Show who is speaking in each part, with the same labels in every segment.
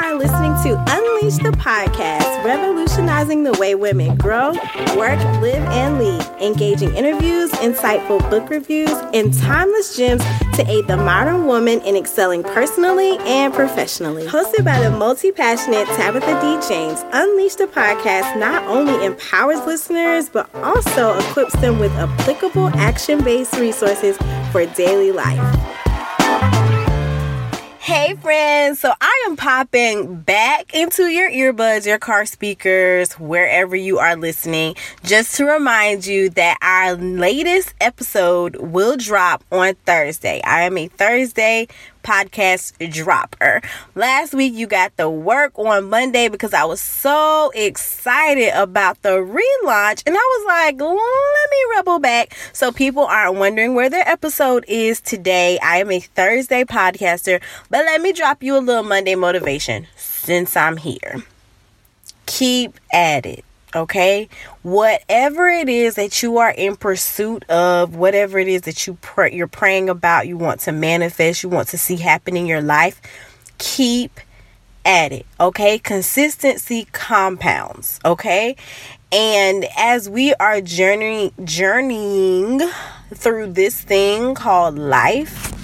Speaker 1: to Unleash the Podcast, revolutionizing the way women grow, work, live, and lead. Engaging interviews, insightful book reviews, and timeless gems to aid the modern woman in excelling personally and professionally. Hosted by the multi passionate Tabitha D. James, Unleash the Podcast not only empowers listeners, but also equips them with applicable action based resources for daily life. Hey friends, so I am popping back into your earbuds, your car speakers, wherever you are listening, just to remind you that our latest episode will drop on Thursday. I am a Thursday podcast dropper. Last week you got the work on Monday because I was so excited about the relaunch and I was like, let me rebel back so people aren't wondering where their episode is today. I am a Thursday podcaster, but let me drop you a little Monday motivation since I'm here. Keep at it okay? Whatever it is that you are in pursuit of whatever it is that you you're praying about you want to manifest you want to see happen in your life keep at it okay? Consistency compounds okay? And as we are journeying journeying through this thing called life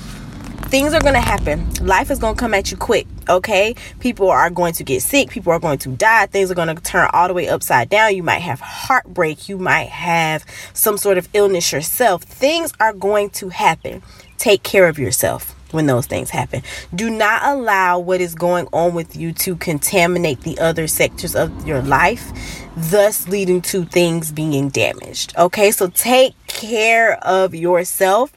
Speaker 1: things are going to happen. Life is going to come at you quick, okay? People are going to get sick. People are going to die. Things are going to turn all the way upside down. You might have heartbreak. You might have some sort of illness yourself. Things are going to happen. Take care of yourself when those things happen. Do not allow what is going on with you to contaminate the other sectors of your life, thus leading to things being damaged. Okay, so take care of yourself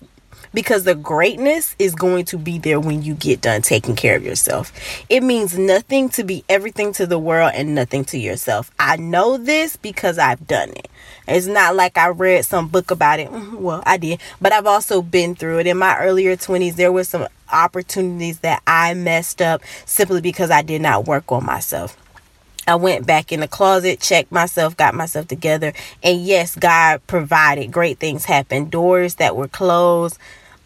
Speaker 1: because the greatness is going to be there when you get done taking care of yourself. It means nothing to be everything to the world and nothing to yourself. I know this because I've done it. It's not like I read some book about it. Mm, well, I did, but I've also been through it. In my earlier 20s, there were some opportunities that I messed up simply because I did not work on myself. I went back in the closet, checked myself, got myself together, and yes, God provided. Great things happened. Doors that were closed,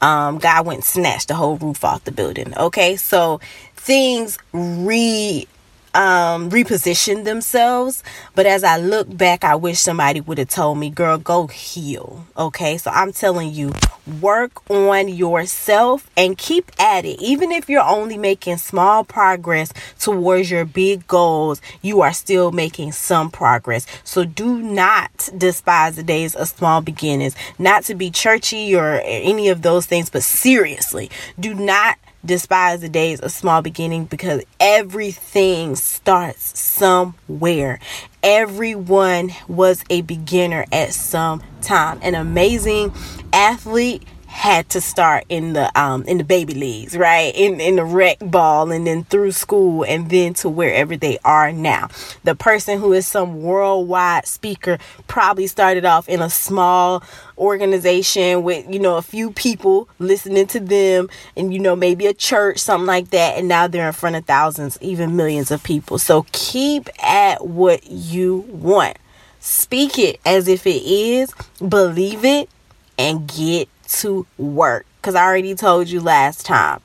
Speaker 1: um, God went and snatched the whole roof off the building. Okay, so things re um, reposition themselves. But as I look back, I wish somebody would have told me, girl, go heal. Okay. So I'm telling you, work on yourself and keep at it. Even if you're only making small progress towards your big goals, you are still making some progress. So do not despise the days of small beginnings. Not to be churchy or any of those things, but seriously, do not despise the days of small beginning because everything starts somewhere. Everyone was a beginner at some time. An amazing athlete had to start in the um in the baby leagues, right? In in the rec ball and then through school and then to wherever they are now. The person who is some worldwide speaker probably started off in a small organization with, you know, a few people listening to them and you know maybe a church, something like that, and now they're in front of thousands, even millions of people. So keep at what you want. Speak it as if it is, believe it and get to work. Because I already told you last time.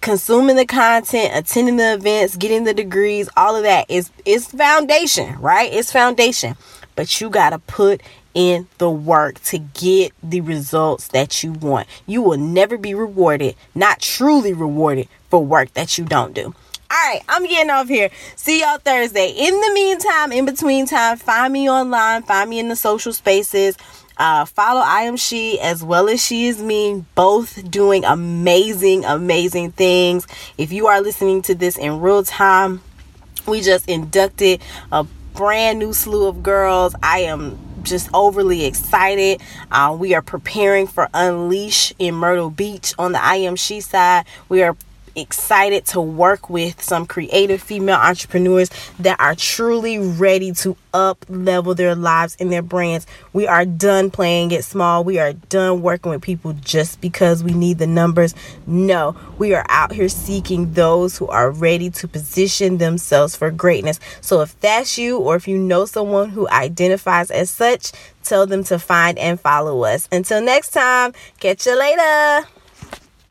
Speaker 1: Consuming the content, attending the events, getting the degrees, all of that is is foundation, right? It's foundation. But you gotta put in the work to get the results that you want. You will never be rewarded, not truly rewarded for work that you don't do. All right, I'm getting off here. See y'all Thursday. In the meantime, in between time, find me online, find me in the social spaces. Uh, follow I am she as well as she is me, both doing amazing, amazing things. If you are listening to this in real time, we just inducted a brand new slew of girls. I am just overly excited. Uh, we are preparing for Unleash in Myrtle Beach on the I am she side. We are excited to work with some creative female entrepreneurs that are truly ready to up level their lives and their brands. We are done playing it small. We are done working with people just because we need the numbers. No, we are out here seeking those who are ready to position themselves for greatness. So if that's you or if you know someone who identifies as such, tell them to find and follow us. Until next time, catch you later.